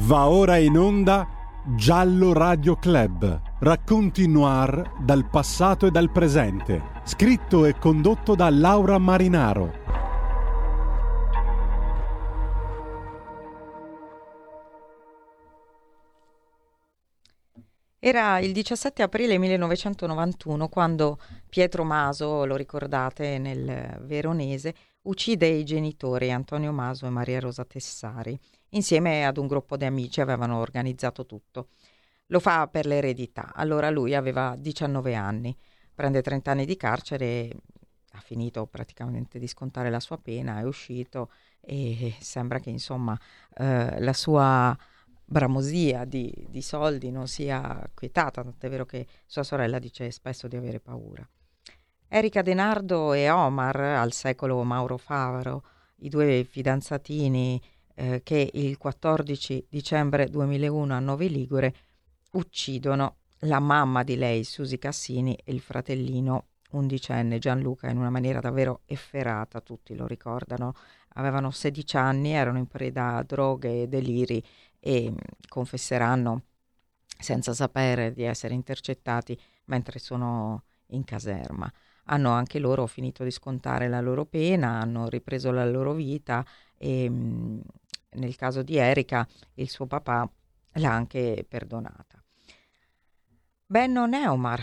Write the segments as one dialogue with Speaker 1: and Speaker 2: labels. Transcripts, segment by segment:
Speaker 1: Va ora in onda Giallo Radio Club, racconti noir dal passato e dal presente, scritto e condotto da Laura Marinaro.
Speaker 2: Era il 17 aprile 1991 quando Pietro Maso, lo ricordate, nel Veronese, uccide i genitori Antonio Maso e Maria Rosa Tessari insieme ad un gruppo di amici avevano organizzato tutto. Lo fa per l'eredità. Allora lui aveva 19 anni, prende 30 anni di carcere, ha finito praticamente di scontare la sua pena, è uscito e sembra che insomma eh, la sua bramosia di, di, soldi non sia quietata, tant'è vero che sua sorella dice spesso di avere paura. Erika Denardo e Omar, al secolo Mauro Favaro, i due fidanzatini eh, che il 14 dicembre 2001 a Novi Ligure uccidono la mamma di lei, Susi Cassini, e il fratellino undicenne Gianluca in una maniera davvero efferata, tutti lo ricordano. Avevano 16 anni, erano in preda a droghe e deliri e mm, confesseranno senza sapere di essere intercettati mentre sono in caserma. Hanno anche loro finito di scontare la loro pena, hanno ripreso la loro vita e mm, nel caso di Erika il suo papà l'ha anche perdonata. Benno Neumar,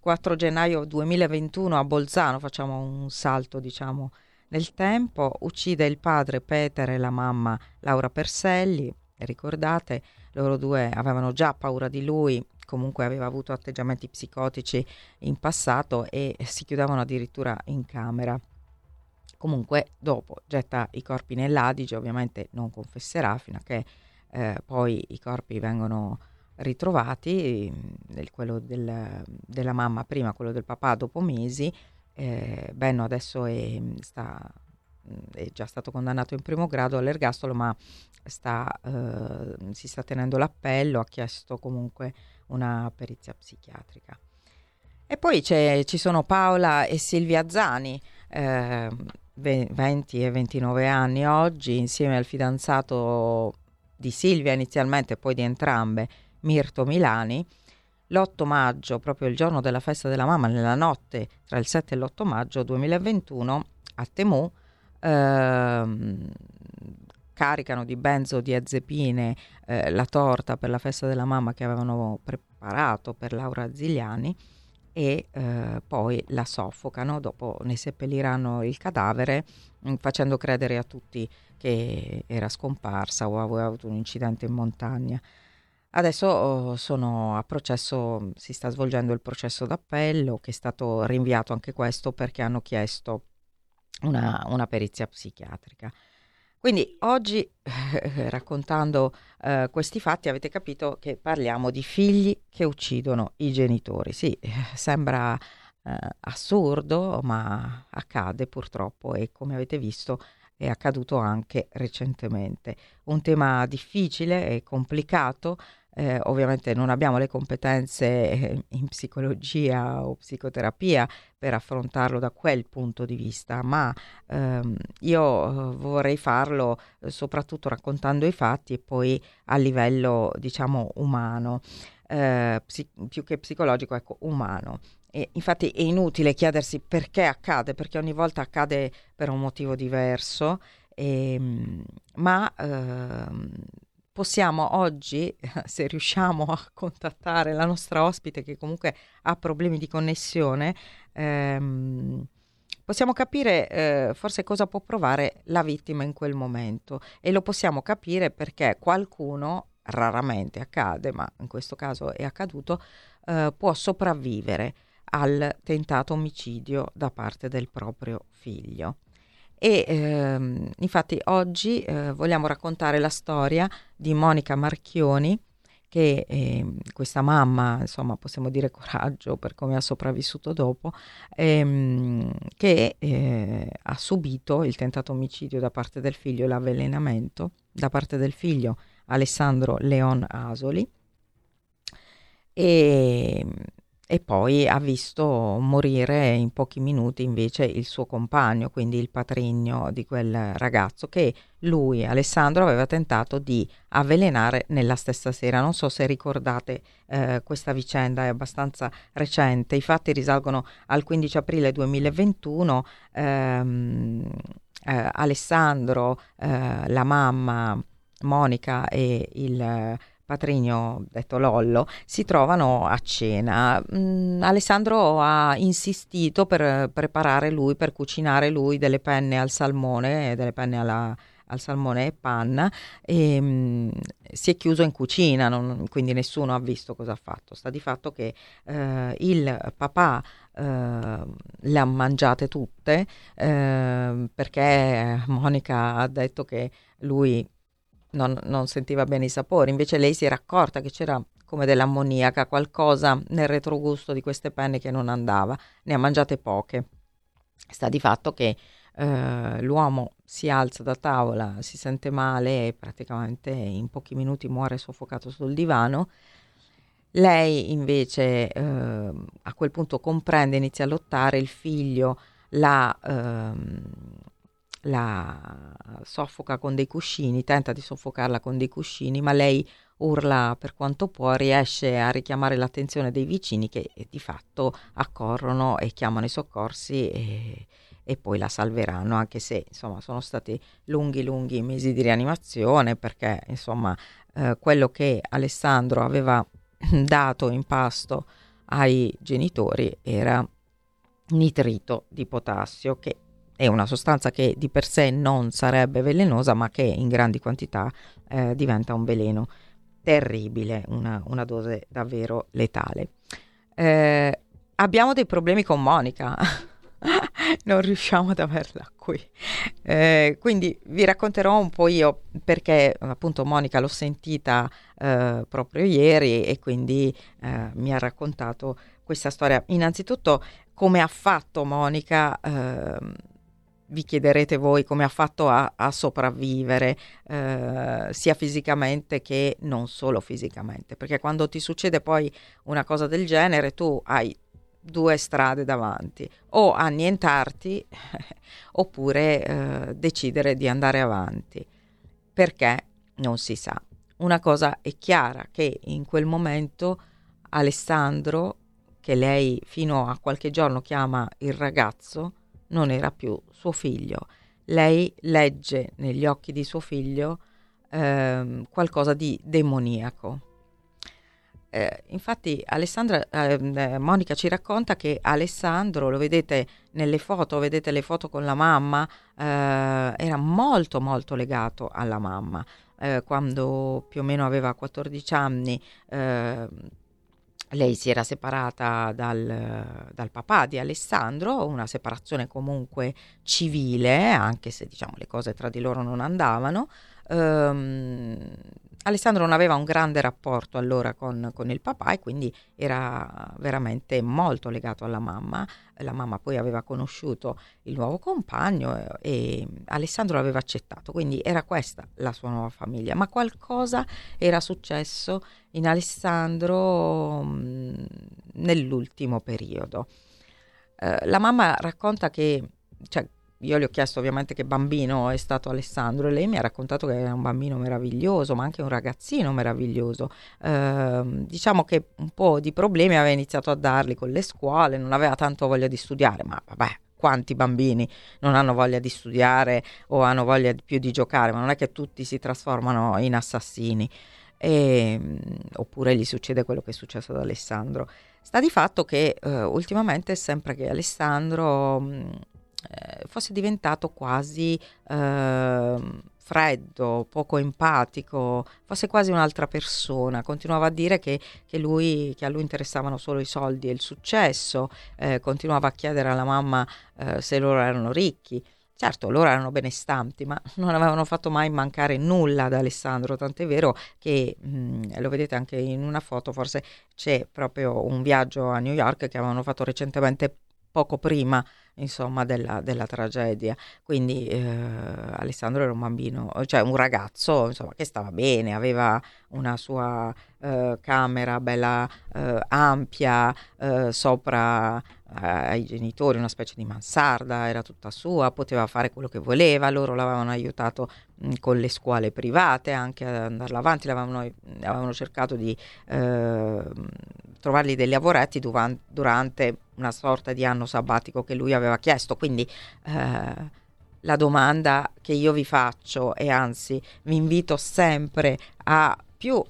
Speaker 2: 4 gennaio 2021 a Bolzano, facciamo un salto diciamo nel tempo, uccide il padre Peter e la mamma Laura Perselli, ricordate, loro due avevano già paura di lui, comunque aveva avuto atteggiamenti psicotici in passato e si chiudevano addirittura in camera. Comunque dopo getta i corpi nell'Adige, ovviamente non confesserà fino a che eh, poi i corpi vengono ritrovati, nel, quello del, della mamma prima, quello del papà dopo mesi. Eh, Benno adesso è, sta, è, già stato condannato in primo grado all'ergastolo, ma sta, eh, si sta tenendo l'appello, ha chiesto comunque una perizia psichiatrica. E poi ci sono Paola e Silvia Zani, eh, 20 e 29 anni oggi, insieme al fidanzato di Silvia inizialmente e poi di entrambe, Mirto Milani. L'8 maggio, proprio il giorno della festa della mamma, nella notte tra il 7 e l'8 maggio 2021, a Temu, ehm, caricano di benzodiazepine eh, la torta per la festa della mamma che avevano preparato per Laura Zigliani e eh, poi la soffocano, dopo ne seppelliranno il cadavere mm, facendo credere a tutti che era scomparsa o aveva avuto un incidente in montagna. Adesso oh, sono a processo, si sta svolgendo il processo d'appello che è stato rinviato anche questo perché hanno chiesto una, una perizia psichiatrica. Quindi oggi, eh, raccontando eh, questi fatti, avete capito che parliamo di figli che uccidono i genitori. Sì, sembra eh, assurdo, ma accade purtroppo e come avete visto è accaduto anche recentemente. Un tema difficile e complicato, eh, ovviamente non abbiamo le competenze eh, in psicologia o psicoterapia per affrontarlo da quel punto di vista, ma ehm, io eh, vorrei farlo eh, soprattutto raccontando i fatti e poi a livello, diciamo, umano, eh, psi- più che psicologico, ecco, umano. E infatti è inutile chiedersi perché accade, perché ogni volta accade per un motivo diverso, e, ehm, ma ehm, possiamo oggi, se riusciamo a contattare la nostra ospite che comunque ha problemi di connessione, ehm, possiamo capire eh, forse cosa può provare la vittima in quel momento e lo possiamo capire perché qualcuno, raramente accade, ma in questo caso è accaduto, eh, può sopravvivere al tentato omicidio da parte del proprio figlio. E ehm, infatti oggi eh, vogliamo raccontare la storia di Monica Marchioni, che eh, questa mamma, insomma, possiamo dire coraggio per come ha sopravvissuto dopo, ehm, che eh, ha subito il tentato omicidio da parte del figlio e l'avvelenamento da parte del figlio Alessandro Leon Asoli. E e poi ha visto morire in pochi minuti invece il suo compagno, quindi il patrigno di quel ragazzo che lui, Alessandro, aveva tentato di avvelenare nella stessa sera. Non so se ricordate eh, questa vicenda, è abbastanza recente. I fatti risalgono al 15 aprile 2021. Ehm, eh, Alessandro, eh, la mamma Monica e il patrigno detto Lollo, si trovano a cena. Mm, Alessandro ha insistito per preparare lui, per cucinare lui delle penne al salmone, delle penne alla, al salmone e panna e mh, mm, si è chiuso in cucina, non, quindi nessuno ha visto cosa ha fatto. Sta di fatto che eh, il papà eh, le ha mangiate tutte eh, perché Monica ha detto che lui non, non sentiva bene i sapori, invece lei si era accorta che c'era come dell'ammoniaca, qualcosa nel retrogusto di queste penne che non andava, ne ha mangiate poche. Sta di fatto che eh, l'uomo si alza da tavola, si sente male e praticamente in pochi minuti muore soffocato sul divano. Lei invece eh, a quel punto comprende, inizia a lottare, il figlio la, ehm, la soffoca con dei cuscini, tenta di soffocarla con dei cuscini, ma lei urla per quanto può, riesce a richiamare l'attenzione dei vicini che di fatto accorrono e chiamano i soccorsi e, e poi la salveranno, anche se insomma sono stati lunghi lunghi mesi di rianimazione perché insomma eh, quello che Alessandro aveva dato in pasto ai genitori era nitrito di potassio che è una sostanza che di per sé non sarebbe velenosa, ma che in grandi quantità eh, diventa un veleno terribile, una, una dose davvero letale. Eh, abbiamo dei problemi con Monica. non riusciamo ad averla qui. Eh, quindi vi racconterò un po' io perché appunto Monica l'ho sentita eh, proprio ieri e quindi eh, mi ha raccontato questa storia. Innanzitutto come ha fatto Monica ehm, vi chiederete voi come ha fatto a, a sopravvivere eh, sia fisicamente che non solo fisicamente, perché quando ti succede poi una cosa del genere tu hai due strade davanti, o annientarti oppure eh, decidere di andare avanti, perché non si sa. Una cosa è chiara che in quel momento Alessandro, che lei fino a qualche giorno chiama il ragazzo, non era più suo figlio. Lei legge negli occhi di suo figlio eh, qualcosa di demoniaco. Eh, infatti Alessandra, eh, Monica ci racconta che Alessandro, lo vedete nelle foto, vedete le foto con la mamma, eh, era molto molto legato alla mamma. Eh, quando più o meno aveva 14 anni eh, lei si era separata dal, dal, papà di Alessandro, una separazione comunque civile, anche se diciamo le cose tra di loro non andavano. Um, Alessandro non aveva un grande rapporto allora con, con, il papà e quindi era veramente molto legato alla mamma. La mamma poi aveva conosciuto il nuovo compagno e, e Alessandro l'aveva accettato, quindi era questa la sua nuova famiglia. Ma qualcosa era successo in Alessandro mh, mm, nell'ultimo periodo. Eh, la mamma racconta che, cioè, io le ho chiesto ovviamente che bambino è stato Alessandro e lei mi ha raccontato che era un bambino meraviglioso, ma anche un ragazzino meraviglioso. Eh, diciamo che un po' di problemi aveva iniziato a darli con le scuole, non aveva tanto voglia di studiare, ma vabbè, quanti bambini non hanno voglia di studiare o hanno voglia più di giocare, ma non è che tutti si trasformano in assassini. E, oppure gli succede quello che è successo ad Alessandro. Sta di fatto che eh, ultimamente sembra che Alessandro eh, fosse diventato quasi eh, freddo, poco empatico, fosse quasi un'altra persona. Continuava a dire che, che, lui, che a lui interessavano solo i soldi e il successo, eh, continuava a chiedere alla mamma eh, se loro erano ricchi. Certo, loro erano benestanti, ma non avevano fatto mai mancare nulla ad Alessandro, tant'è vero che mh, mm, lo vedete anche in una foto, forse c'è proprio un viaggio a New York che avevano fatto recentemente poco prima insomma, della, della tragedia. Quindi eh, Alessandro era un bambino, cioè un ragazzo insomma, che stava bene, aveva una sua eh, camera bella eh, ampia eh, sopra eh, ai genitori, una specie di mansarda, era tutta sua, poteva fare quello che voleva, loro l'avevano aiutato mh, con le scuole private anche ad andarla avanti, l'avevano, avevano cercato di eh, trovargli dei lavoretti durante, durante una sorta di anno sabbatico che lui aveva chiesto, quindi eh, la domanda che io vi faccio e anzi vi invito sempre a più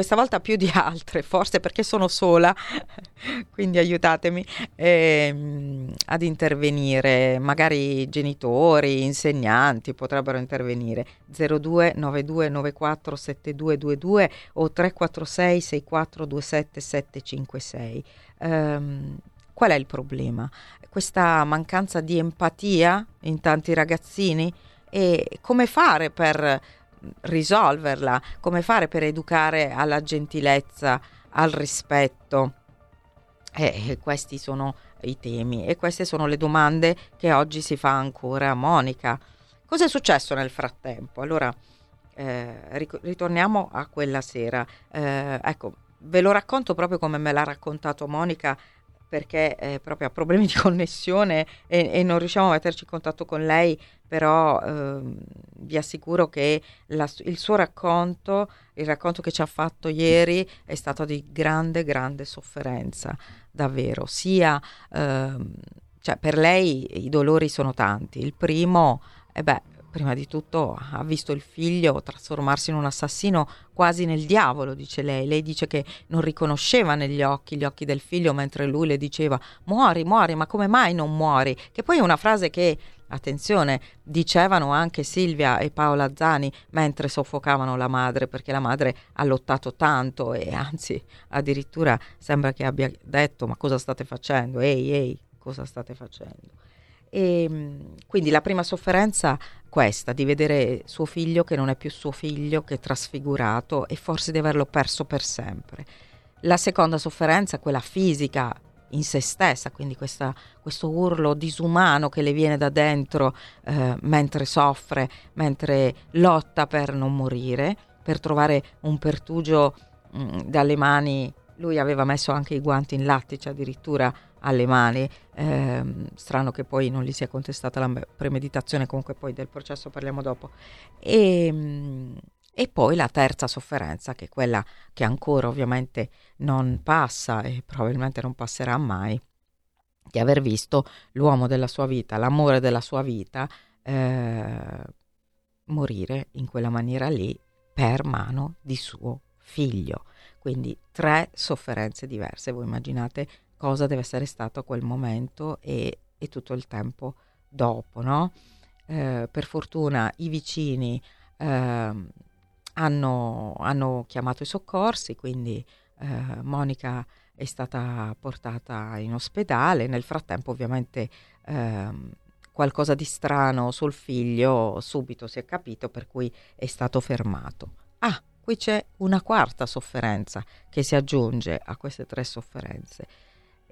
Speaker 2: questa volta più di altre, forse perché sono sola, quindi aiutatemi ehm, ad intervenire, magari genitori, insegnanti potrebbero intervenire 02 92 94 7222 o 346 6427 756. Um, qual è il problema? Questa mancanza di empatia in tanti ragazzini e come fare per risolverla, come fare per educare alla gentilezza, al rispetto. E questi sono i temi e queste sono le domande che oggi si fa ancora a Monica. Cosa è successo nel frattempo? Allora, eh, ritorniamo a quella sera. Eh, ecco, ve lo racconto proprio come me l'ha raccontato Monica perché eh, proprio ha problemi di connessione e, e, non riusciamo a metterci in contatto con lei, però eh, vi assicuro che la, il suo racconto, il racconto che ci ha fatto ieri, è stato di grande, grande sofferenza, davvero, sia eh, cioè per lei i dolori sono tanti. Il primo, eh beh, prima di tutto ha visto il figlio trasformarsi in un assassino quasi nel diavolo, dice lei. Lei dice che non riconosceva negli occhi gli occhi del figlio mentre lui le diceva muori, muori, ma come mai non muori? Che poi è una frase che, attenzione, dicevano anche Silvia e Paola Zani mentre soffocavano la madre, perché la madre ha lottato tanto e anzi addirittura sembra che abbia detto ma cosa state facendo? Ehi, ehi, cosa state facendo? E ehm, quindi la prima sofferenza questa, di vedere suo figlio che non è più suo figlio, che è trasfigurato e forse di averlo perso per sempre. La seconda sofferenza, quella fisica in se stessa, quindi questa, questo urlo disumano che le viene da dentro eh, mentre soffre, mentre lotta per non morire, per trovare un pertugio mh, mm, dalle mani. Lui aveva messo anche i guanti in lattice addirittura alle mani. Eh, strano che poi non gli sia contestata la premeditazione, comunque poi del processo parliamo dopo. E, ehm, e poi la terza sofferenza, che è quella che ancora ovviamente non passa e probabilmente non passerà mai, di aver visto l'uomo della sua vita, l'amore della sua vita, eh, morire in quella maniera lì per mano di suo figlio. Quindi tre sofferenze diverse. Voi immaginate cosa deve essere stato quel momento e, e tutto il tempo dopo, no? eh, per fortuna i vicini eh, hanno, hanno, chiamato i soccorsi, quindi eh, Monica è stata portata in ospedale, nel frattempo ovviamente ehm, qualcosa di strano sul figlio subito si è capito, per cui è stato fermato. Ah, qui c'è una quarta sofferenza che si aggiunge a queste tre sofferenze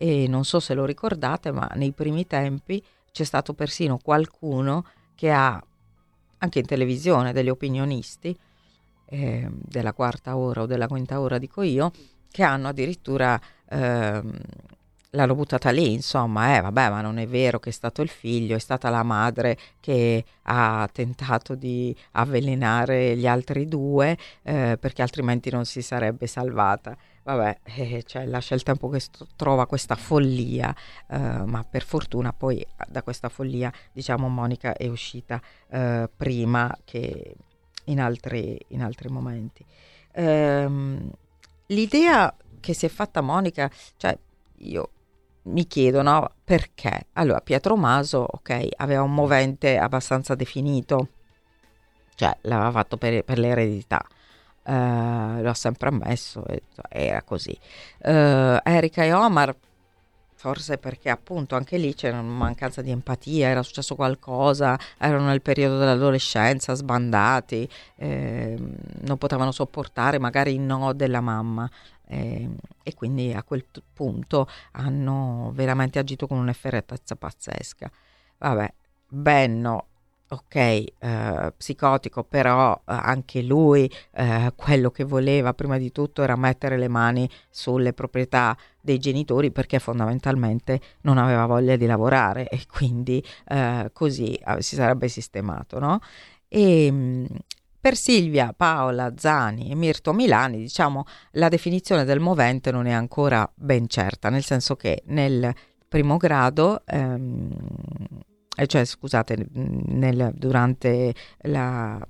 Speaker 2: e non so se lo ricordate, ma nei primi tempi c'è stato persino qualcuno che ha, anche in televisione, degli opinionisti eh, della quarta ora o della quinta ora, dico io, che hanno addirittura eh, l'hanno buttata lì, insomma, eh, vabbè, ma non è vero che è stato il figlio, è stata la madre che ha tentato di avvelenare gli altri due eh, perché altrimenti non si sarebbe salvata. Vabbè, eh, cioè, lascia il tempo che st- trova questa follia, eh, ma per fortuna poi da questa follia, diciamo, Monica è uscita eh, prima che in altri, in altri momenti. Ehm, l'idea che si è fatta Monica, cioè io mi chiedo, no, perché? Allora, Pietro Maso, ok, aveva un movente abbastanza definito, cioè l'aveva fatto per, per l'eredità Uh, l'ho sempre ammesso, e, era così. Uh, Erika e Omar, forse perché appunto anche lì c'era una mancanza di empatia, era successo qualcosa, erano nel periodo dell'adolescenza, sbandati, eh, non potevano sopportare magari il no della mamma. eh, e quindi a quel t- punto hanno veramente agito con un'efferatezza pazzesca. Vabbè, Benno ok, eh, psicotico, però eh, anche lui eh, quello che voleva prima di tutto era mettere le mani sulle proprietà dei genitori perché fondamentalmente non aveva voglia di lavorare e quindi eh, così eh, si sarebbe sistemato, no? E, mm, per Silvia, Paola, Zani e Mirto Milani, diciamo, la definizione del movente non è ancora ben certa, nel senso che nel primo grado ehm, eh, cioè scusate, nel, durante la,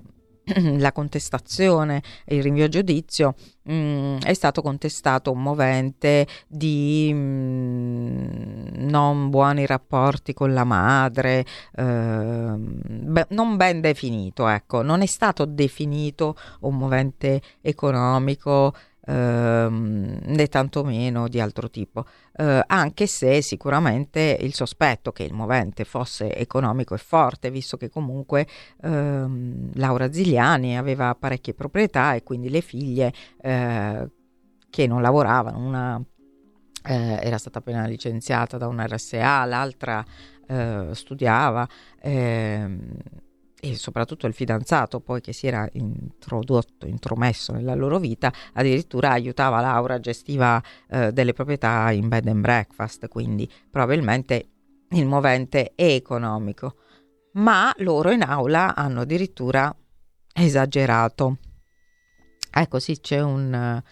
Speaker 2: la contestazione il rinvio a giudizio mh, mm, è stato contestato un movente di mh, mm, non buoni rapporti con la madre, eh, beh, non ben definito, ecco, non è stato definito un movente economico ehm, né tantomeno di altro tipo, eh, anche se sicuramente il sospetto che il movente fosse economico è forte, visto che comunque ehm, Laura Zigliani aveva parecchie proprietà e quindi le figlie eh, che non lavoravano, una eh, era stata appena licenziata da un RSA, l'altra eh, studiava. Eh, e soprattutto il fidanzato poi che si era introdotto, intromesso nella loro vita, addirittura aiutava Laura, gestiva eh, delle proprietà in bed and breakfast, quindi probabilmente il movente è economico. Ma loro in aula hanno addirittura esagerato. Ecco sì, c'è un,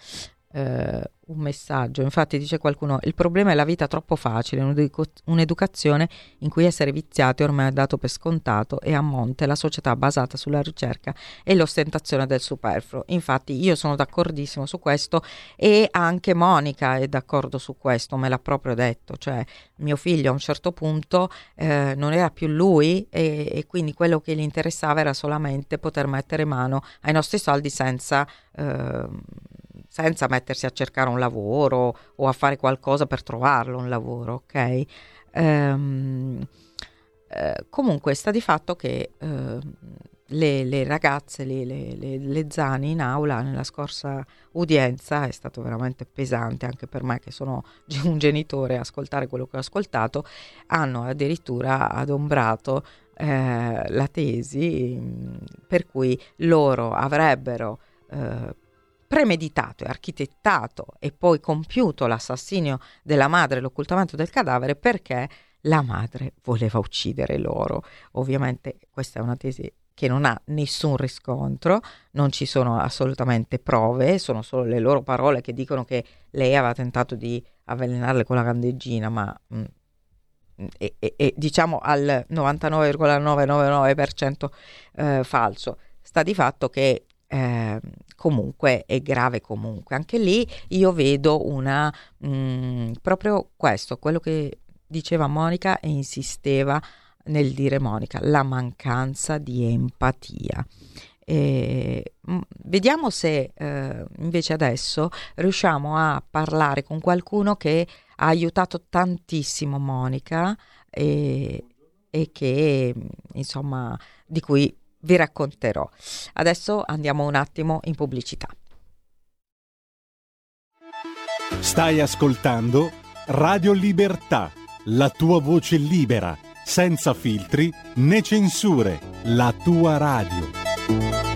Speaker 2: eh, un messaggio. Infatti dice qualcuno, il problema è la vita troppo facile, un'educazione in cui essere viziati ormai è dato per scontato e a monte la società basata sulla ricerca e l'ostentazione del superfluo. Infatti io sono d'accordissimo su questo e anche Monica è d'accordo su questo, me l'ha proprio detto, cioè mio figlio a un certo punto eh, non era più lui e, e, quindi quello che gli interessava era solamente poter mettere mano ai nostri soldi senza... Eh, senza mettersi a cercare un lavoro o a fare qualcosa per trovarlo un lavoro, ok? Ehm, eh, comunque sta di fatto che eh, le, le, ragazze, le, le, le, Zani in aula nella scorsa udienza è stato veramente pesante anche per me che sono un genitore ascoltare quello che ho ascoltato, hanno addirittura adombrato eh, la tesi per cui loro avrebbero eh, premeditato e architettato e poi compiuto l'assassinio della madre e l'occultamento del cadavere perché la madre voleva uccidere loro. Ovviamente questa è una tesi che non ha nessun riscontro, non ci sono assolutamente prove, sono solo le loro parole che dicono che lei aveva tentato di avvelenarle con la candeggina, ma mh, mm, e, e, e, diciamo al 99,999% eh, falso. Sta di fatto che eh, comunque è grave comunque. Anche lì io vedo una mh, mm, proprio questo, quello che diceva Monica e insisteva nel dire Monica, la mancanza di empatia. E, mh, mm, vediamo se eh, invece adesso riusciamo a parlare con qualcuno che ha aiutato tantissimo Monica e, e che insomma di cui vi racconterò. Adesso andiamo un attimo in pubblicità.
Speaker 1: Stai ascoltando Radio Libertà, la tua voce libera, senza filtri né censure, la tua radio.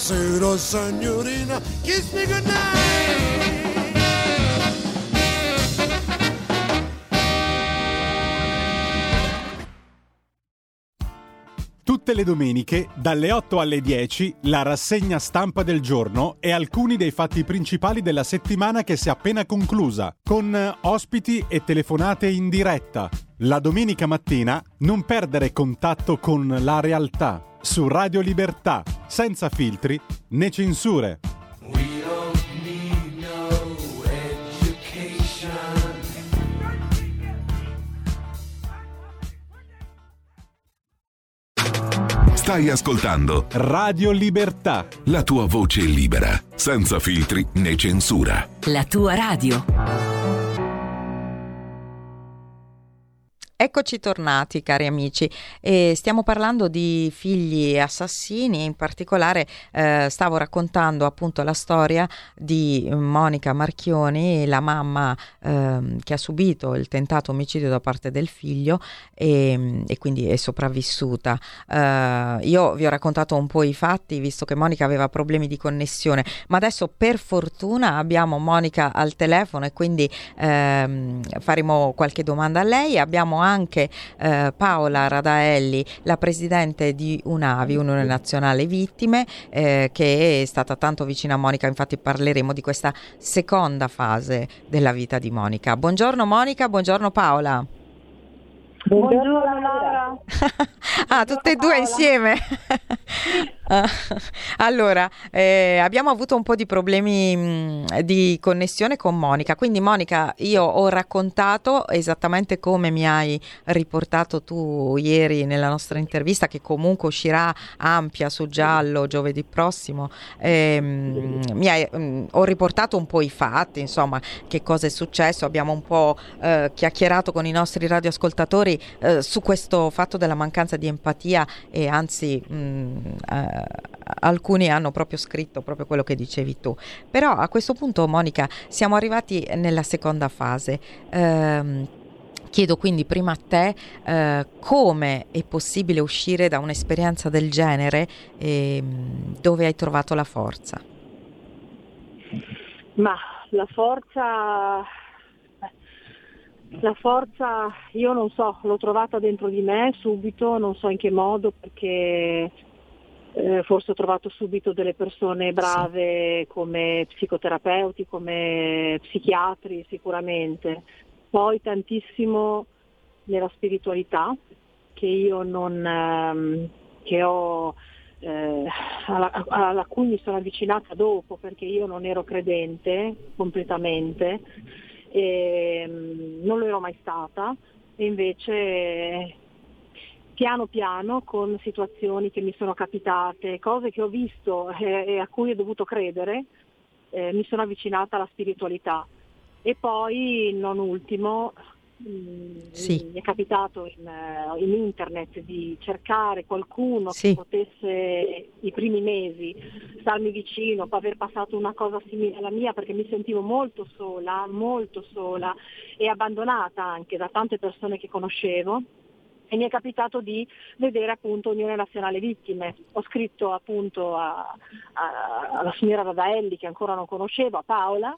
Speaker 1: Buonasera signorina, kiss me goodnight. Tutte le domeniche, dalle 8 alle 10, la rassegna stampa del giorno e alcuni dei fatti principali della settimana che si è appena conclusa, con ospiti e telefonate in diretta. La domenica mattina non perdere contatto con la realtà su Radio Libertà senza filtri né censure.
Speaker 3: Stai ascoltando
Speaker 1: Radio Libertà.
Speaker 3: la tua voce libera, senza filtri né censura.
Speaker 4: La tua radio.
Speaker 2: Eccoci tornati cari amici e stiamo parlando di figli assassini in particolare eh, stavo raccontando appunto la storia di Monica Marchioni, la mamma eh, che ha subito il tentato omicidio da parte del figlio e, e quindi è sopravvissuta. Eh, io vi ho raccontato un po' i fatti visto che Monica aveva problemi di connessione ma adesso per fortuna abbiamo Monica al telefono e quindi ehm, faremo qualche domanda a lei. Abbiamo anche eh, Paola Radaelli, la presidente di UNAVI, Unione Nazionale Vittime, eh, che è stata tanto vicina a Monica, infatti parleremo di questa seconda fase della vita di Monica. Buongiorno Monica, buongiorno Paola.
Speaker 5: Buongiorno Laura.
Speaker 2: ah, tutte e due insieme. Allora, eh, abbiamo avuto un po' di problemi mh, di connessione con Monica, quindi Monica, io ho raccontato esattamente come mi hai riportato tu ieri nella nostra intervista, che comunque uscirà ampia su Giallo giovedì prossimo. Ehm, mi hai, mh, ho riportato un po' i fatti, insomma, che cosa è successo, abbiamo un po' eh, chiacchierato con i nostri radioascoltatori eh, su questo fatto della mancanza di empatia e anzi mh, eh, alcuni hanno proprio scritto proprio quello che dicevi tu. Però a questo punto, Monica, siamo arrivati nella seconda fase. Ehm, Chiedo quindi prima a te eh, come è possibile uscire da un'esperienza del genere e dove hai trovato la forza?
Speaker 5: Ma la forza, la forza, io non so, l'ho trovata dentro di me subito, non so in che modo, perché eh, forse ho trovato subito delle persone brave come psicoterapeuti, come psichiatri sicuramente, poi tantissimo nella spiritualità che io non, ehm, che ho, eh, alla, alla cui mi sono avvicinata dopo perché io non ero credente completamente, e, mm, non lo ero mai stata. E invece piano piano con situazioni che mi sono capitate, cose che ho visto e, e a cui ho dovuto credere, eh, mi sono avvicinata alla spiritualità. E poi, non ultimo, mh,
Speaker 2: Sì.
Speaker 5: mi è capitato in, eh, in internet di cercare qualcuno
Speaker 2: Sì.
Speaker 5: che potesse i primi mesi starmi vicino, poi aver passato una cosa simile alla mia perché mi sentivo molto sola, molto sola e abbandonata anche da tante persone che conoscevo e mi è capitato di vedere appunto Unione Nazionale Vittime. Ho scritto appunto a- a- alla signora Radaelli che ancora non conoscevo, a Paola,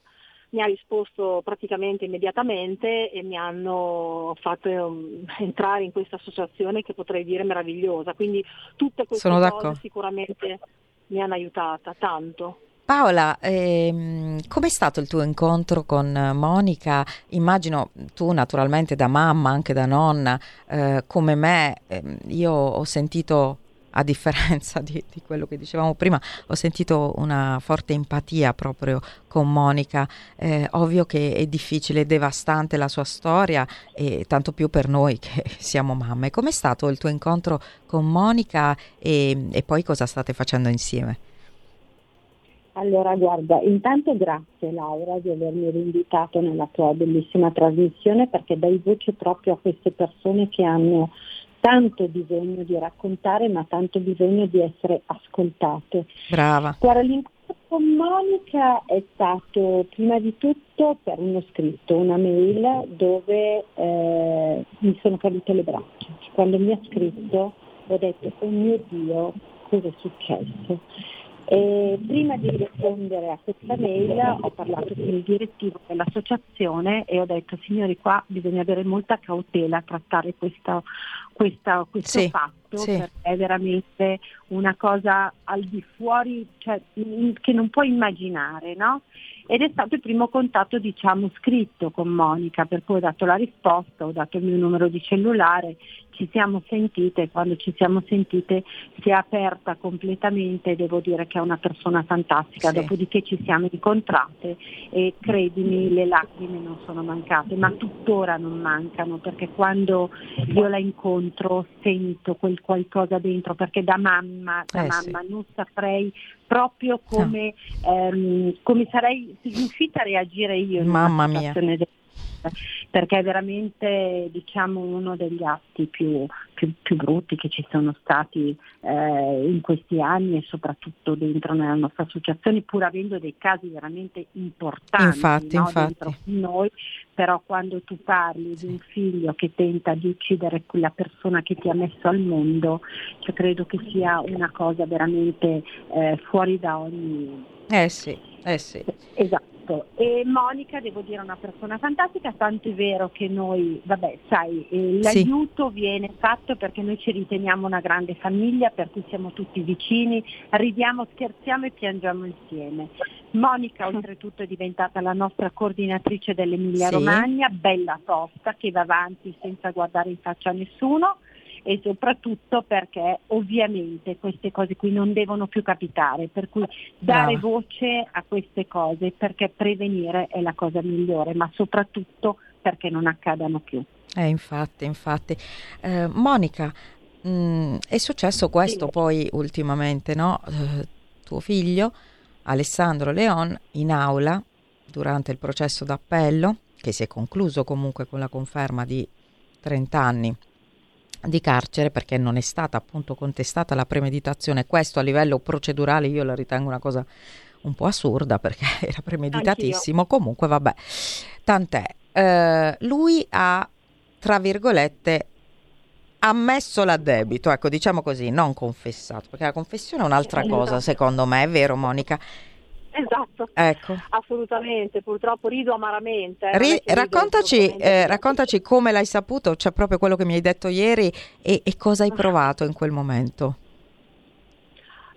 Speaker 5: mi ha risposto praticamente immediatamente e mi hanno fatto um, entrare in questa associazione che potrei dire meravigliosa. Quindi tutte queste
Speaker 2: Sono
Speaker 5: cose
Speaker 2: d'accordo.
Speaker 5: sicuramente mi hanno aiutata tanto.
Speaker 2: Paola, ehm, com'è stato il tuo incontro con eh, Monica? Immagino tu naturalmente da mamma, anche da nonna, eh, come me, ehm, io ho sentito, a differenza di, di quello che dicevamo prima, ho sentito una forte empatia proprio con Monica. Eh, ovvio che è difficile, è devastante la sua storia e tanto più per noi che siamo mamme. Com'è stato il tuo incontro con Monica e, e poi cosa state facendo insieme?
Speaker 6: Allora, guarda, intanto grazie Laura di avermi rinvitato nella tua bellissima trasmissione perché dai voce proprio a queste persone che hanno tanto bisogno di raccontare ma tanto bisogno di essere ascoltate.
Speaker 2: Brava.
Speaker 6: Guarda, l'incontro con Monica è stato prima di tutto per uno scritto, una mail dove eh, mi sono cadute le braccia. Quando mi ha scritto ho detto, oh mio Dio, cosa è successo? E prima di rispondere a questa mail ho parlato con il direttivo dell'associazione e ho detto signori qua bisogna avere molta cautela a trattare questa- questa- questo
Speaker 2: Sì,
Speaker 6: fatto
Speaker 2: sì.
Speaker 6: perché è veramente una cosa al di fuori, cioè, che non puoi immaginare, no? Ed è stato il primo contatto diciamo scritto con Monica, per cui ho dato la risposta, ho dato il mio numero di cellulare, ci siamo sentite. E quando ci siamo sentite si è aperta completamente. E devo dire che è una persona fantastica,
Speaker 2: Sì.
Speaker 6: dopodiché ci siamo incontrate e credimi le lacrime non sono mancate, ma tuttora non mancano. Perché quando io la incontro sento quel qualcosa dentro, perché da mamma, da
Speaker 2: Eh, sì.
Speaker 6: mamma non saprei proprio come, ehm, come sarei riuscita a reagire io in
Speaker 2: Mamma
Speaker 6: una
Speaker 2: mia.
Speaker 6: del perché è veramente diciamo, uno degli atti più, più- più brutti che ci sono stati eh, in questi anni e soprattutto dentro nella nostra associazione, pur avendo dei casi veramente importanti
Speaker 2: Infatti,
Speaker 6: no,
Speaker 2: infatti.
Speaker 6: dentro noi, però quando tu parli di un figlio che tenta di uccidere quella persona che ti ha messo al mondo, io credo che sia una cosa veramente eh, fuori da ogni
Speaker 2: Eh sì, eh sì.
Speaker 6: Esatto, e Monica devo dire è una persona fantastica, tanto è vero che noi, vabbè, sai, eh,
Speaker 2: Sì.
Speaker 6: l'aiuto viene fatto perché noi ci riteniamo una grande famiglia, per cui siamo tutti vicini, ridiamo, scherziamo e piangiamo insieme. Monica oltretutto è diventata la nostra coordinatrice dell'Emilia
Speaker 2: Sì.
Speaker 6: Romagna, bella tosta, che va avanti senza guardare in faccia a nessuno e soprattutto perché ovviamente queste cose qui non devono più capitare, per cui dare
Speaker 2: Brava.
Speaker 6: voce a queste cose perché prevenire è la cosa migliore, ma soprattutto perché non accadano più.
Speaker 2: Eh, infatti, infatti. Eh, Monica, mh, è successo questo
Speaker 6: Sì.
Speaker 2: poi ultimamente, no? Eh, tuo figlio, Alessandro Leon, in aula durante il processo d'appello, che si è concluso comunque con la conferma di 30 anni di carcere perché non è stata appunto contestata la premeditazione. Questo a livello procedurale io la ritengo una cosa un po' assurda perché era premeditatissimo. Comunque vabbè, tant'è. Eh, lui ha, tra virgolette, ammesso l'addebito, ecco diciamo così, non confessato, perché la confessione è un'altra cosa secondo me, è vero Monica?
Speaker 5: Esatto,
Speaker 2: Ecco.
Speaker 5: assolutamente, purtroppo rido amaramente. eh,
Speaker 2: Ri- raccontaci, eh, raccontaci come l'hai saputo, cioè proprio quello che mi hai detto ieri e, e cosa hai provato in quel momento.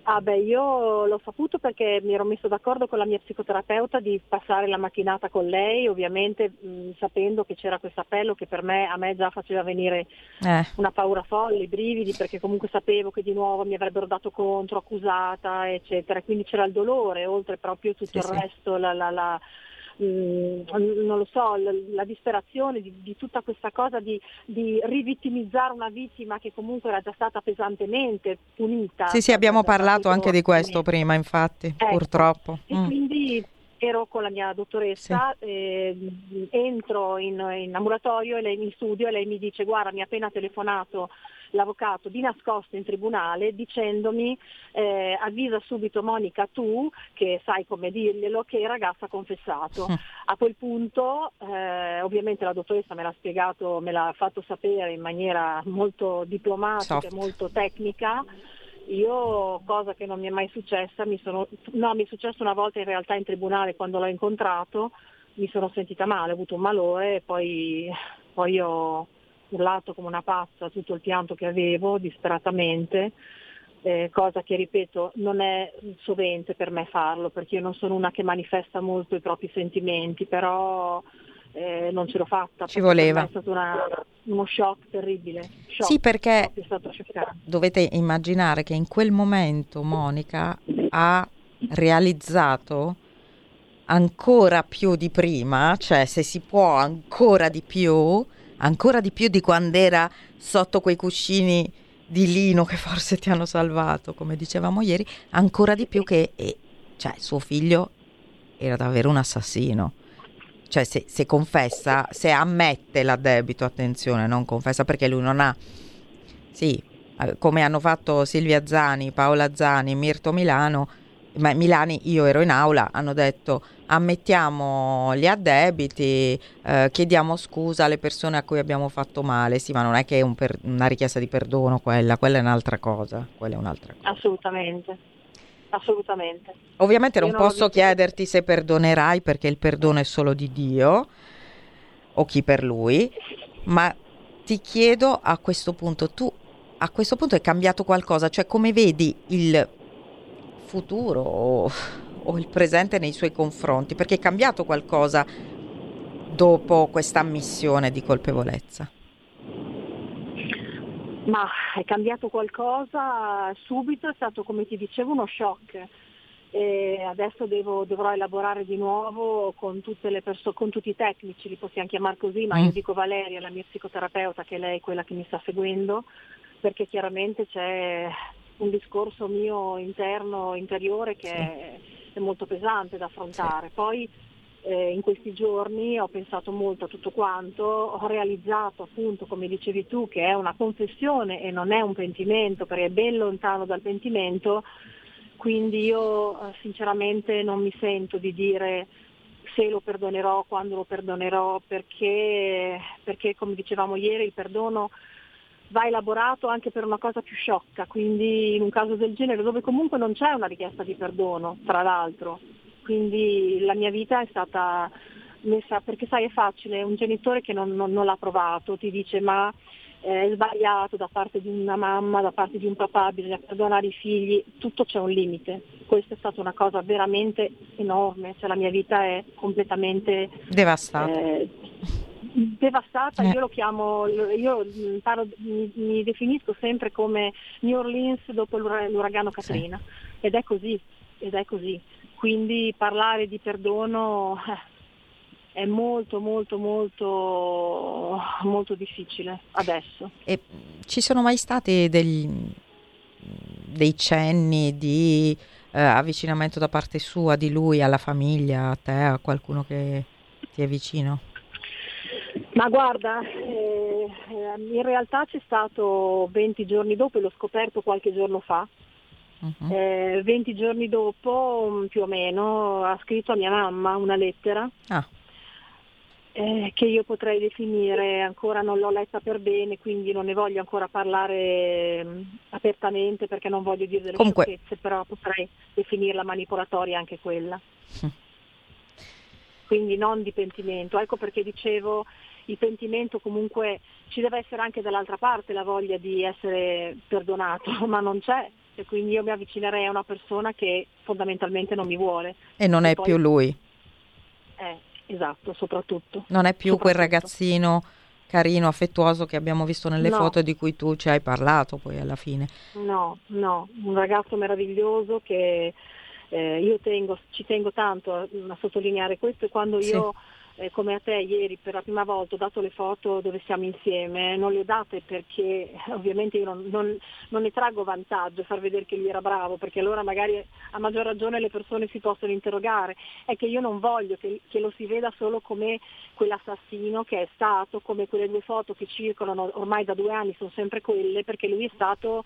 Speaker 5: Ah beh, io l'ho saputo perché mi ero messo d'accordo con la mia psicoterapeuta di passare la mattinata con lei, ovviamente mh, sapendo che c'era questo appello che per me, a me già faceva venire
Speaker 2: Eh,
Speaker 5: una paura folle, i brividi, perché comunque sapevo che di nuovo mi avrebbero dato contro, accusata, eccetera. Quindi c'era il dolore, oltre proprio tutto
Speaker 2: Sì,
Speaker 5: il
Speaker 2: sì.
Speaker 5: resto, la, la- la- mm, non lo so, la, la disperazione di, di tutta questa cosa di, di rivittimizzare una vittima che comunque era già stata pesantemente punita.
Speaker 2: sì, sì, abbiamo
Speaker 5: da
Speaker 2: parlato anche di questo prima, infatti,
Speaker 5: Ecco.
Speaker 2: purtroppo.
Speaker 5: E
Speaker 2: Mm.
Speaker 5: quindi ero con la mia dottoressa, eh, entro in, in ambulatorio e lei in studio e lei mi dice guarda mi ha appena telefonato l'avvocato di nascosto in tribunale dicendomi eh, avvisa subito Monica tu che sai come dirglielo che il ragazzo ha confessato. A quel punto eh, ovviamente la dottoressa me l'ha spiegato, me l'ha fatto sapere in maniera molto diplomatica
Speaker 2: Soft.
Speaker 5: e molto tecnica. Io, cosa che non mi è mai successa, mi sono, no, mi è successo una volta in realtà in tribunale quando l'ho incontrato, mi sono sentita male, ho avuto un malore e poi, poi ho urlato come una pazza tutto il pianto che avevo disperatamente, eh, cosa che ripeto non è sovente per me farlo perché io non sono una che manifesta molto i propri sentimenti, però eh, non ce l'ho fatta.
Speaker 2: Ci voleva.
Speaker 5: È stato una- uno shock terribile. Shock,
Speaker 2: Sì, perché dovete immaginare che in quel momento Monica ha realizzato ancora più di prima, cioè se si può ancora di più, ancora di più di quando era sotto quei cuscini di lino che forse ti hanno salvato, come dicevamo ieri, ancora di più che eh, cioè, suo figlio era davvero un assassino. Cioè se, se confessa, se ammette l'addebito, attenzione, non confessa perché lui non ha sì, eh, come hanno fatto Silvia Zani, Paola Zani, Mirto Milano, ma Milani, io ero in aula, hanno detto ammettiamo gli addebiti, eh, chiediamo scusa alle persone a cui abbiamo fatto male. Sì, ma non è che è un per- una richiesta di perdono quella, quella è un'altra cosa, quella è un'altra cosa.
Speaker 5: Assolutamente, assolutamente.
Speaker 2: Ovviamente non
Speaker 5: non
Speaker 2: posso chiederti se perdonerai perché il perdono è solo di Dio o chi per lui, ma ti chiedo a questo punto, tu a questo punto è cambiato qualcosa, cioè come vedi il futuro o, o il presente nei suoi confronti? Perché è cambiato qualcosa dopo questa ammissione di colpevolezza?
Speaker 5: Ma è cambiato qualcosa subito, è stato come ti dicevo uno shock. E adesso devo, dovrò elaborare di nuovo con, perso- con, tutti i tecnici, li possiamo chiamare così, ma mm. io dico Valeria, la mia psicoterapeuta, che è lei quella che mi sta seguendo, perché chiaramente c'è un discorso mio interno, interiore che è, è, molto pesante da affrontare. Poi eh, in questi giorni ho pensato molto a tutto quanto, ho realizzato appunto, come dicevi tu, che è una confessione e non è un pentimento, perché è ben lontano dal pentimento, quindi io eh, sinceramente non mi sento di dire se lo perdonerò, quando lo perdonerò, perché, perché come dicevamo ieri il perdono va elaborato anche per una cosa più sciocca, quindi in un caso del genere dove comunque non c'è una richiesta di perdono, tra l'altro, quindi la mia vita è stata messa, perché sai è facile, un genitore che non, non, non l'ha provato ti dice ma eh, è sbagliato da parte di una mamma, da parte di un papà, bisogna perdonare i figli, tutto c'è un limite. Questa è stata una cosa veramente enorme, cioè la mia vita è completamente
Speaker 2: devastata.
Speaker 5: Eh, devastata, eh. io lo chiamo, io parlo, mi, mi, definisco sempre come New Orleans dopo l'uragano Katrina sì. ed è così, ed è così quindi parlare di perdono eh, è molto molto molto molto difficile adesso.
Speaker 2: E ci sono mai stati degli, dei cenni di eh, avvicinamento da parte sua, di lui alla famiglia, a te, a qualcuno che ti è vicino?
Speaker 5: Ma guarda, eh, in realtà c'è stato 20 giorni dopo e l'ho scoperto qualche giorno fa, Uh-huh. Eh, 20 giorni dopo, mm, più o meno, ha scritto a mia mamma una lettera ah. eh, che io potrei definire, ancora non l'ho letta per bene, quindi non ne voglio ancora parlare mm, apertamente perché non voglio dire delle Comunque... sciocchezze, però potrei definirla manipolatoria anche quella. Uh-huh. Quindi non di pentimento. Ecco perché dicevo il pentimento comunque ci deve essere anche dall'altra parte la voglia di essere perdonato, ma non c'è e quindi io mi avvicinerei a una persona che fondamentalmente non mi vuole.
Speaker 2: E non e è poi... più lui.
Speaker 5: Eh, esatto, soprattutto.
Speaker 2: Non è più quel ragazzino carino, affettuoso che abbiamo visto nelle no. foto di cui tu ci hai parlato poi alla fine.
Speaker 5: No, no, un ragazzo meraviglioso che eh, io tengo, ci tengo tanto a, a sottolineare questo e quando sì. io eh, come a te ieri per la prima volta ho dato le foto dove siamo insieme, non le ho date perché ovviamente io non, non, non ne traggo vantaggio far vedere che lui era bravo, perché allora magari a maggior ragione le persone si possono interrogare, è che io non voglio che, che lo si veda solo come quell'assassino che è stato, come quelle due foto che circolano ormai da due anni, sono sempre quelle, perché lui è stato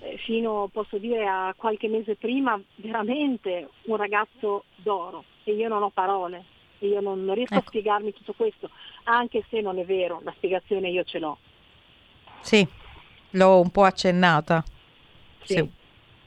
Speaker 5: eh, fino posso dire a qualche mese prima veramente un ragazzo d'oro. E io non ho parole io non, non riesco ecco. a spiegarmi tutto questo, anche se non è vero, la spiegazione io ce l'ho.
Speaker 2: Sì, l'ho un po' accennata.
Speaker 5: Sì. sì.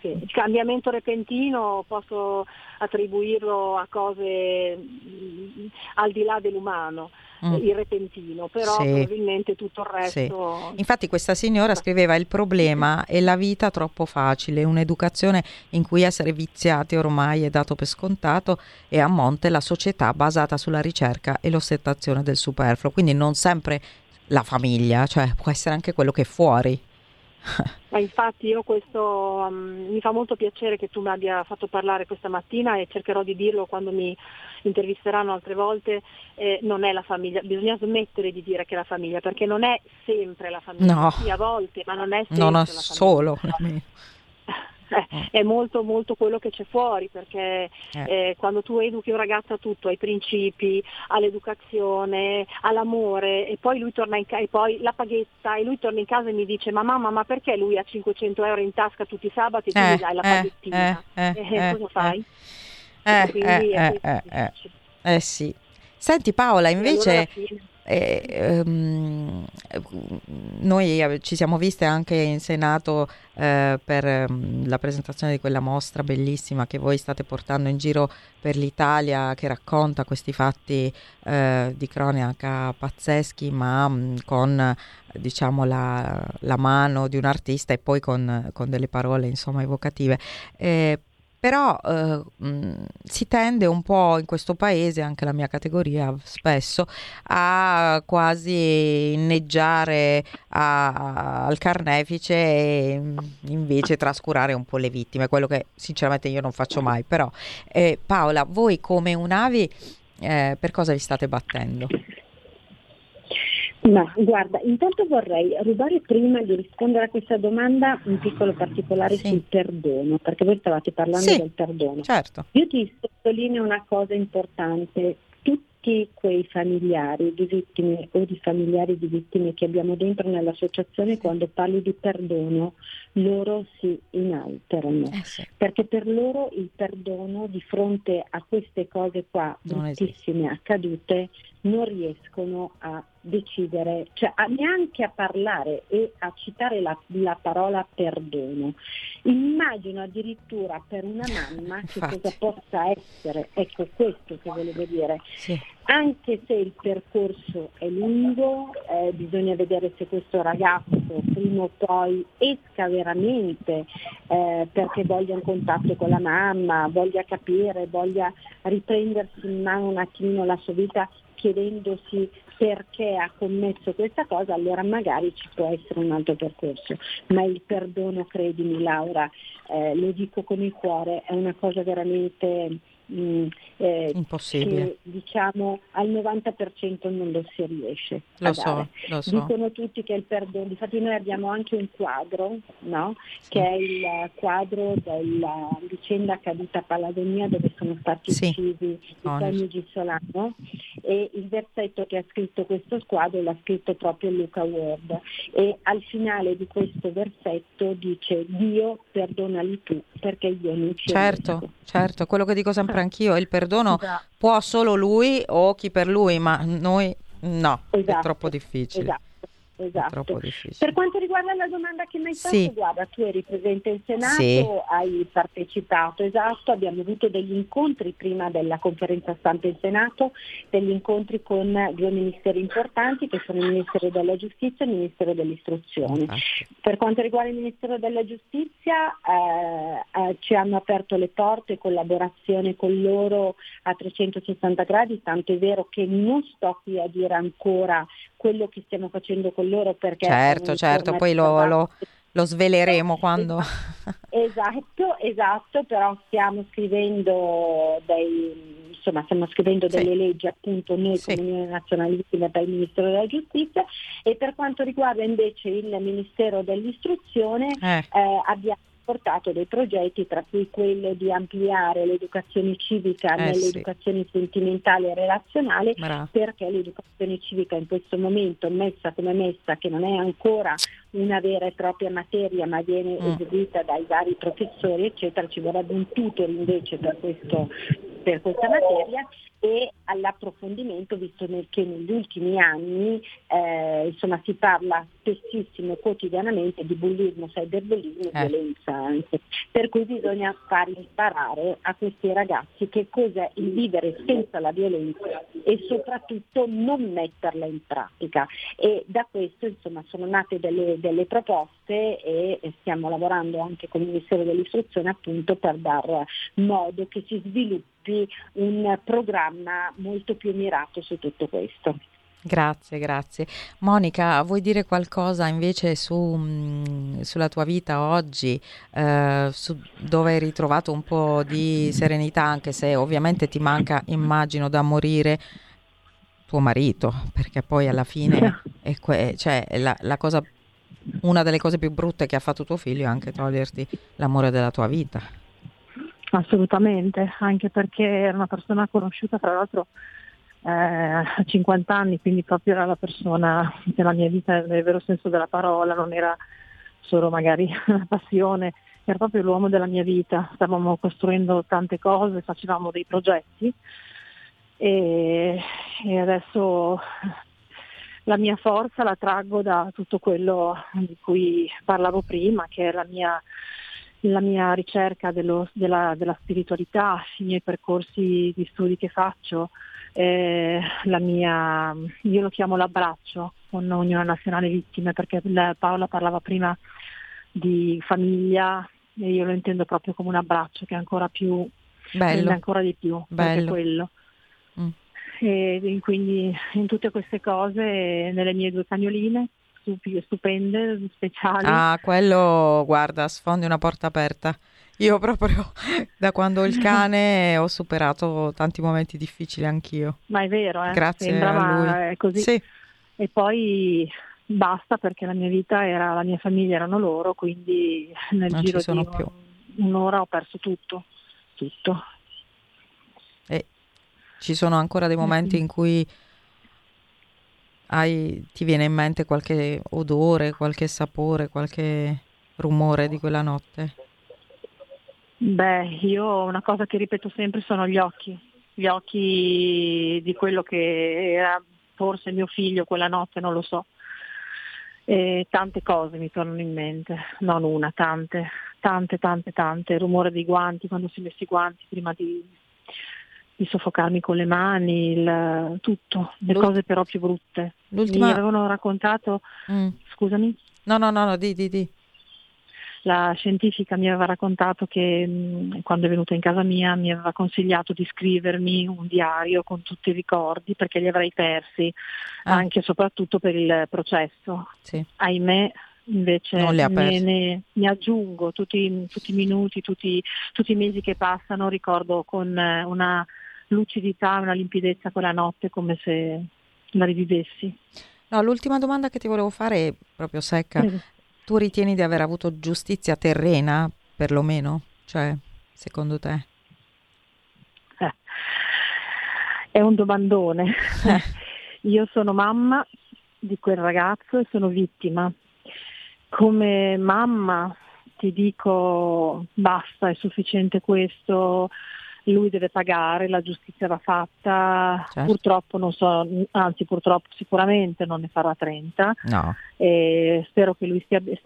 Speaker 5: Sì. Il cambiamento repentino posso attribuirlo a cose mh, al di là dell'umano mm. il repentino, però sì. probabilmente tutto il resto...
Speaker 2: Sì. Infatti questa signora scriveva il problema è la vita troppo facile, un'educazione in cui essere viziati ormai è dato per scontato e a monte la società basata sulla ricerca e l'ostentazione del superfluo, quindi non sempre la famiglia, cioè può essere anche quello che è fuori.
Speaker 5: Ma infatti io questo um, mi fa molto piacere che tu mi abbia fatto parlare questa mattina e cercherò di dirlo quando mi intervisteranno altre volte, eh, non è la famiglia, bisogna smettere di dire che è la famiglia, perché non è sempre la famiglia,
Speaker 2: no.
Speaker 5: sì a volte, ma non è sempre
Speaker 2: non
Speaker 5: la
Speaker 2: famiglia. solo.
Speaker 5: Eh, è molto molto quello che c'è fuori perché eh. Eh, quando tu educhi un ragazzo a tutto, ai principi, all'educazione, all'amore e poi lui torna in casa e poi la paghetta e lui torna in casa e mi dice ma mamma ma perché lui ha 500 euro in tasca tutti i sabati e tu
Speaker 2: gli
Speaker 5: dai la paghettina? cosa fai?
Speaker 2: Eh, eh, eh, eh, eh, sì. Senti Paola, invece eh, ehm, noi ci siamo viste anche in Senato eh, per ehm, la presentazione di quella mostra bellissima che voi state portando in giro per l'Italia che racconta questi fatti eh, di cronaca pazzeschi ma mm, con diciamo la, la, mano di un artista e poi con, con delle parole insomma evocative. Eh, però eh, mh, si tende un po' in questo paese, anche la mia categoria spesso, a quasi inneggiare a, al carnefice e invece trascurare un po' le vittime, quello che sinceramente io non faccio mai. Però eh, Paola, voi come Unavi eh, per cosa vi state battendo?
Speaker 6: Ma guarda, intanto vorrei rubare prima di rispondere a questa domanda un piccolo particolare sì. sul perdono, perché voi stavate parlando sì, del perdono.
Speaker 2: Certo.
Speaker 6: Io ti sottolineo una cosa importante, tutti quei familiari di vittime o di familiari di vittime che abbiamo dentro nell'associazione, quando parli di perdono, loro si inalterano, eh sì. perché per loro il perdono di fronte a queste cose qua bruttissime accadute non riescono a decidere, cioè a neanche a parlare e a citare la, la, parola perdono. Immagino addirittura per una mamma che cosa possa essere, ecco questo che volevo dire. Sì. Anche se il percorso è lungo, eh, bisogna vedere se questo ragazzo prima o poi esca veramente eh, perché voglia un contatto con la mamma, voglia capire, voglia riprendersi in mano un attimino la sua vita chiedendosi perché ha commesso questa cosa, allora magari ci può essere un altro percorso. Ma il perdono, credimi Laura, eh, lo dico con il cuore, è una cosa veramente
Speaker 2: mh, mm, eh, impossibile. Che,
Speaker 6: diciamo al 90% non lo si riesce.
Speaker 2: Lo so, lo so.
Speaker 6: Dicono tutti che il perdono, infatti noi abbiamo anche un quadro, no? sì. che è il quadro della vicenda accaduta a Palagonia dove sono stati sì. uccisi i coniugi Solano e il versetto che ha scritto questo quadro l'ha scritto proprio Luca Ward e al finale di questo versetto dice Dio perdonali tu perché io non ci
Speaker 2: certo,
Speaker 6: riesco.
Speaker 2: Certo, quello che dico sempre anch'io, il perdono esatto. può solo lui o chi per lui, ma noi no, esatto. è troppo difficile.
Speaker 6: Esatto esatto. Per quanto riguarda la domanda che mi hai fatto, sì. guarda, tu eri presente in Senato, sì. hai partecipato, esatto, abbiamo avuto degli incontri prima della conferenza stampa in Senato, degli incontri con due ministeri importanti che sono il Ministero della Giustizia e il Ministero dell'Istruzione. Ah. Per quanto riguarda il Ministero della Giustizia, eh, eh, ci hanno aperto le porte, collaborazione con loro a 360 gradi, tanto è vero che non sto qui a dire ancora quello che stiamo facendo con loro perché...
Speaker 2: Certo, certo, poi lo, lo, lo, sveleremo quando...
Speaker 6: Esatto, esatto, però stiamo scrivendo dei, insomma, stiamo scrivendo delle sì. leggi appunto noi sì. come Unione Nazionale Vittime per il Ministero della Giustizia e per quanto riguarda invece il Ministero dell'Istruzione eh. Eh, abbiamo portato dei progetti, tra cui quello di ampliare l'educazione civica eh nell'educazione sì. sentimentale e relazionale, Bravo. perché l'educazione civica in questo momento messa come messa, che non è ancora una vera e propria materia, ma viene mm. eseguita dai vari professori, eccetera, ci vorrebbe un tutor invece per, questo, per questa materia e all'approfondimento, visto che negli ultimi anni eh, insomma, si parla spessissimo quotidianamente di bullismo, cyberbullismo e eh. violenza anche. Per cui bisogna far imparare a questi ragazzi che cos'è il vivere senza la violenza e soprattutto non metterla in pratica. E da questo insomma, sono nate delle, delle proposte e stiamo lavorando anche con il Ministero dell'Istruzione appunto per dar modo che si sviluppi sviluppi un programma molto più mirato su tutto questo.
Speaker 2: Grazie, grazie. Monica, vuoi dire qualcosa invece su, mh, mm, sulla tua vita oggi, eh, su dove hai ritrovato un po' di serenità, anche se ovviamente ti manca, immagino, da morire tuo marito, perché poi alla fine è que- cioè, la, la cosa, una delle cose più brutte che ha fatto tuo figlio è anche toglierti l'amore della tua vita.
Speaker 5: Assolutamente, anche perché era una persona conosciuta tra l'altro eh, a 50 anni, quindi proprio era la persona della mia vita nel vero senso della parola, non era solo magari una passione, era proprio l'uomo della mia vita, stavamo costruendo tante cose, facevamo dei progetti e, e adesso la mia forza la traggo da tutto quello di cui parlavo prima, che è la mia la mia ricerca dello, della, della, spiritualità, i miei percorsi di studi che faccio, eh, mia, io lo chiamo l'abbraccio con Unione Nazionale Vittime perché Paola parlava prima di famiglia e io lo intendo proprio come un abbraccio che è ancora più,
Speaker 2: Bello.
Speaker 5: ancora di più,
Speaker 2: Bello.
Speaker 5: quello.
Speaker 2: Mm.
Speaker 5: E quindi in tutte queste cose, nelle mie due cagnoline, stupende, speciali.
Speaker 2: Ah, quello, guarda, sfondi una porta aperta. Io proprio da quando ho il cane ho superato tanti momenti difficili anch'io.
Speaker 5: Ma è vero, eh?
Speaker 2: Grazie
Speaker 5: Sembra, è così.
Speaker 2: Sì,
Speaker 5: E poi basta perché la mia vita era, la mia famiglia erano loro, quindi nel
Speaker 2: Non
Speaker 5: giro di
Speaker 2: più.
Speaker 5: un'ora ho perso tutto, tutto.
Speaker 2: e ci sono ancora dei momenti in cui hai- ti viene in mente qualche odore, qualche sapore, qualche rumore di quella notte.
Speaker 5: Beh, io una cosa che ripeto sempre sono gli occhi, gli occhi di quello che era forse mio figlio quella notte, non lo so. E tante cose mi tornano in mente, non una, tante, tante, tante, tante. Il rumore dei guanti, quando si messi i guanti prima di, di soffocarmi con le mani, il- tutto, le
Speaker 2: L'ult-
Speaker 5: cose però più brutte. Mi
Speaker 2: L'ultima...
Speaker 5: avevano raccontato,
Speaker 2: Mm.
Speaker 5: scusami,
Speaker 2: No, no, no, no, di, di, di.
Speaker 5: la scientifica mi aveva raccontato che mh, quando è venuta in casa mia mi aveva consigliato di scrivermi un diario con tutti i ricordi perché li avrei persi
Speaker 2: Ah.
Speaker 5: anche e soprattutto per il processo.
Speaker 2: Sì.
Speaker 5: Ahimè invece
Speaker 2: persi.
Speaker 5: ne, ne aggiungo tutti, tutti i minuti, tutti, tutti i mesi che passano, ricordo con eh, una lucidità, una limpidezza quella notte come se la rivivessi.
Speaker 2: No, l'ultima domanda che ti volevo fare è proprio secca.
Speaker 5: Prego.
Speaker 2: Tu ritieni di aver avuto giustizia terrena, perlomeno? Cioè, secondo te?
Speaker 5: Eh, È un domandone.
Speaker 2: Eh.
Speaker 5: Io sono mamma di quel ragazzo e sono vittima. Come mamma ti dico basta, è sufficiente questo, lui deve pagare, la giustizia va fatta,
Speaker 2: Certo.
Speaker 5: purtroppo non so, anzi purtroppo sicuramente non ne farà 30
Speaker 2: No.
Speaker 5: e spero che lui stia, che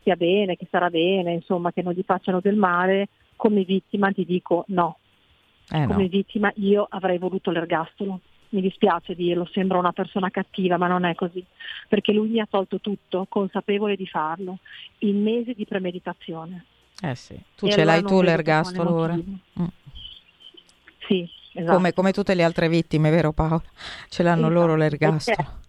Speaker 5: stia bene, che starà bene, insomma che non gli facciano del male. Come vittima ti dico no,
Speaker 2: Eh
Speaker 5: come
Speaker 2: no.
Speaker 5: vittima io avrei voluto l'ergastolo. Mi dispiace dirlo, sembra una persona cattiva, ma non è così, perché lui mi ha tolto tutto, consapevole di farlo, in mesi di premeditazione.
Speaker 2: Eh sì. Tu
Speaker 5: E
Speaker 2: ce
Speaker 5: allora
Speaker 2: l'hai tu l'ergastolo ora? Mm.
Speaker 5: Sì, esatto.
Speaker 2: Come, come tutte le altre vittime, vero Paola? Ce l'hanno
Speaker 6: Esatto.
Speaker 2: loro l'ergastolo.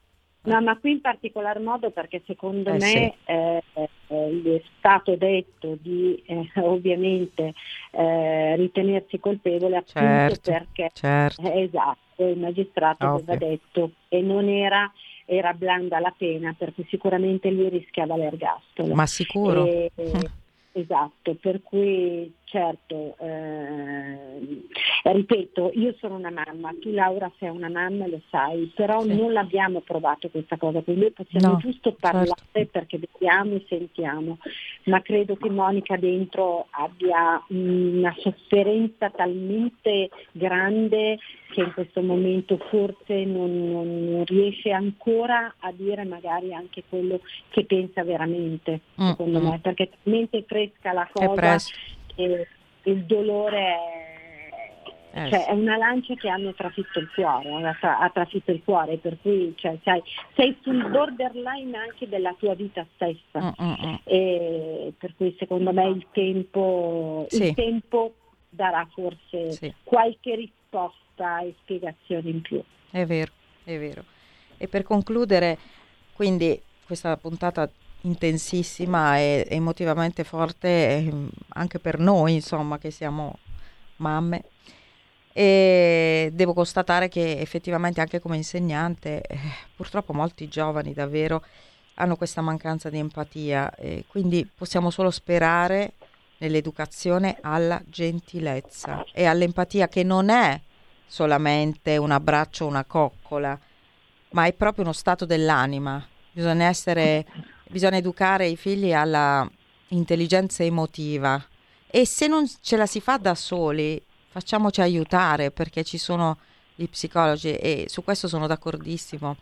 Speaker 6: No, ma qui in particolar modo perché secondo
Speaker 2: Eh,
Speaker 6: me
Speaker 2: sì.
Speaker 6: eh, eh, è stato detto di eh, ovviamente eh, ritenersi colpevole appunto
Speaker 2: Certo,
Speaker 6: perché
Speaker 2: certo.
Speaker 6: eh, esatto, il magistrato
Speaker 2: Ovvio.
Speaker 6: aveva detto e non era, era blanda la pena, per cui sicuramente lui rischiava l'ergastolo.
Speaker 2: Ma sicuro?
Speaker 6: E- esatto, per cui certo, eh, ripeto, io sono una mamma, tu Laura sei una mamma, lo sai, però
Speaker 2: Sì.
Speaker 6: non l'abbiamo provato questa cosa, quindi noi possiamo
Speaker 2: No,
Speaker 6: giusto parlare
Speaker 2: certo.
Speaker 6: perché vediamo e sentiamo, ma credo che Monica dentro abbia una sofferenza talmente grande che in questo momento forse non, non- riesce ancora a dire magari anche quello che pensa veramente,
Speaker 2: Mm,
Speaker 6: secondo
Speaker 2: mm.
Speaker 6: me, perché talmente fresca la cosa che il dolore è,
Speaker 2: Eh,
Speaker 6: cioè, è una lancia che hanno trafitto il cuore, ha, tra- ha trafitto il cuore, per cui cioè, sai, sei sul borderline anche della tua vita stessa.
Speaker 2: Mm, mm, mm.
Speaker 6: E per cui secondo me il tempo,
Speaker 2: Sì.
Speaker 6: il tempo darà forse
Speaker 2: Sì.
Speaker 6: qualche risposta e spiegazione in più.
Speaker 2: È vero, è vero. E per concludere, quindi questa puntata intensissima e emotivamente forte ehm, anche per noi, insomma, che siamo mamme. E devo constatare che effettivamente anche come insegnante, eh, purtroppo molti giovani davvero hanno questa mancanza di empatia e quindi possiamo solo sperare nell'educazione alla gentilezza e all'empatia che non è solamente un abbraccio una coccola, ma è proprio uno stato dell'anima. Bisogna essere, bisogna educare i figli alla intelligenza emotiva e se non ce la si fa da soli, facciamoci aiutare perché ci sono gli psicologi e su questo sono d'accordissimo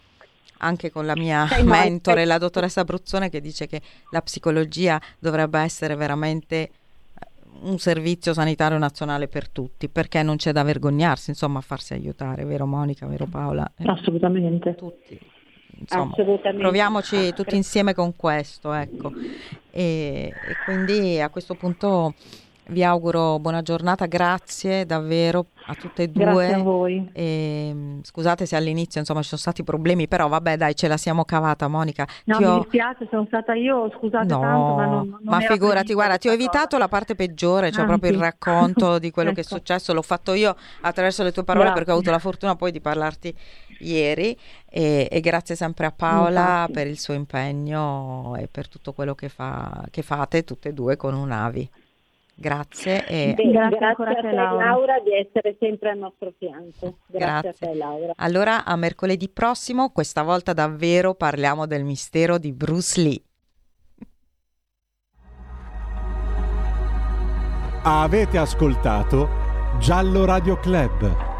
Speaker 2: anche con la mia
Speaker 6: Monica,
Speaker 2: mentore, la dottoressa Abruzzone, che dice che la psicologia dovrebbe essere veramente eh, un servizio sanitario nazionale per tutti, perché non c'è da vergognarsi, insomma, a farsi aiutare, vero Monica, vero Paola?
Speaker 5: Assolutamente.
Speaker 2: tutti. Insomma, proviamoci tutti insieme con questo, ecco. E, e quindi a questo punto vi auguro buona giornata, grazie davvero a tutte e due.
Speaker 5: Grazie a voi.
Speaker 2: E, mm, scusate se all'inizio insomma ci sono stati problemi, però vabbè dai ce la siamo cavata Monica.
Speaker 5: No,
Speaker 2: Ti
Speaker 5: mi
Speaker 2: ho-
Speaker 5: dispiace, sono stata io, scusate
Speaker 2: No,
Speaker 5: tanto, ma non, non
Speaker 2: ma figurati, guarda, ti ho evitato la parte peggiore, cioè
Speaker 5: Anzi.
Speaker 2: proprio il racconto di quello che è
Speaker 5: Ecco.
Speaker 2: successo, l'ho fatto io attraverso le tue parole
Speaker 5: Grazie.
Speaker 2: perché ho avuto la fortuna poi di parlarti ieri e, e grazie sempre a Paola
Speaker 5: Infatti.
Speaker 2: per il suo impegno e per tutto quello che, fa, che fate tutte e due con Unavi. Grazie e
Speaker 6: Beh,
Speaker 5: Grazie
Speaker 6: grazie,
Speaker 5: ancora a
Speaker 6: te
Speaker 5: Laura.
Speaker 6: Laura di essere sempre al nostro fianco. Grazie,
Speaker 2: Grazie.
Speaker 6: a te Laura.
Speaker 2: allora a mercoledì prossimo, questa volta davvero parliamo del mistero di Bruce Lee.
Speaker 1: Avete ascoltato Giallo Radio Club.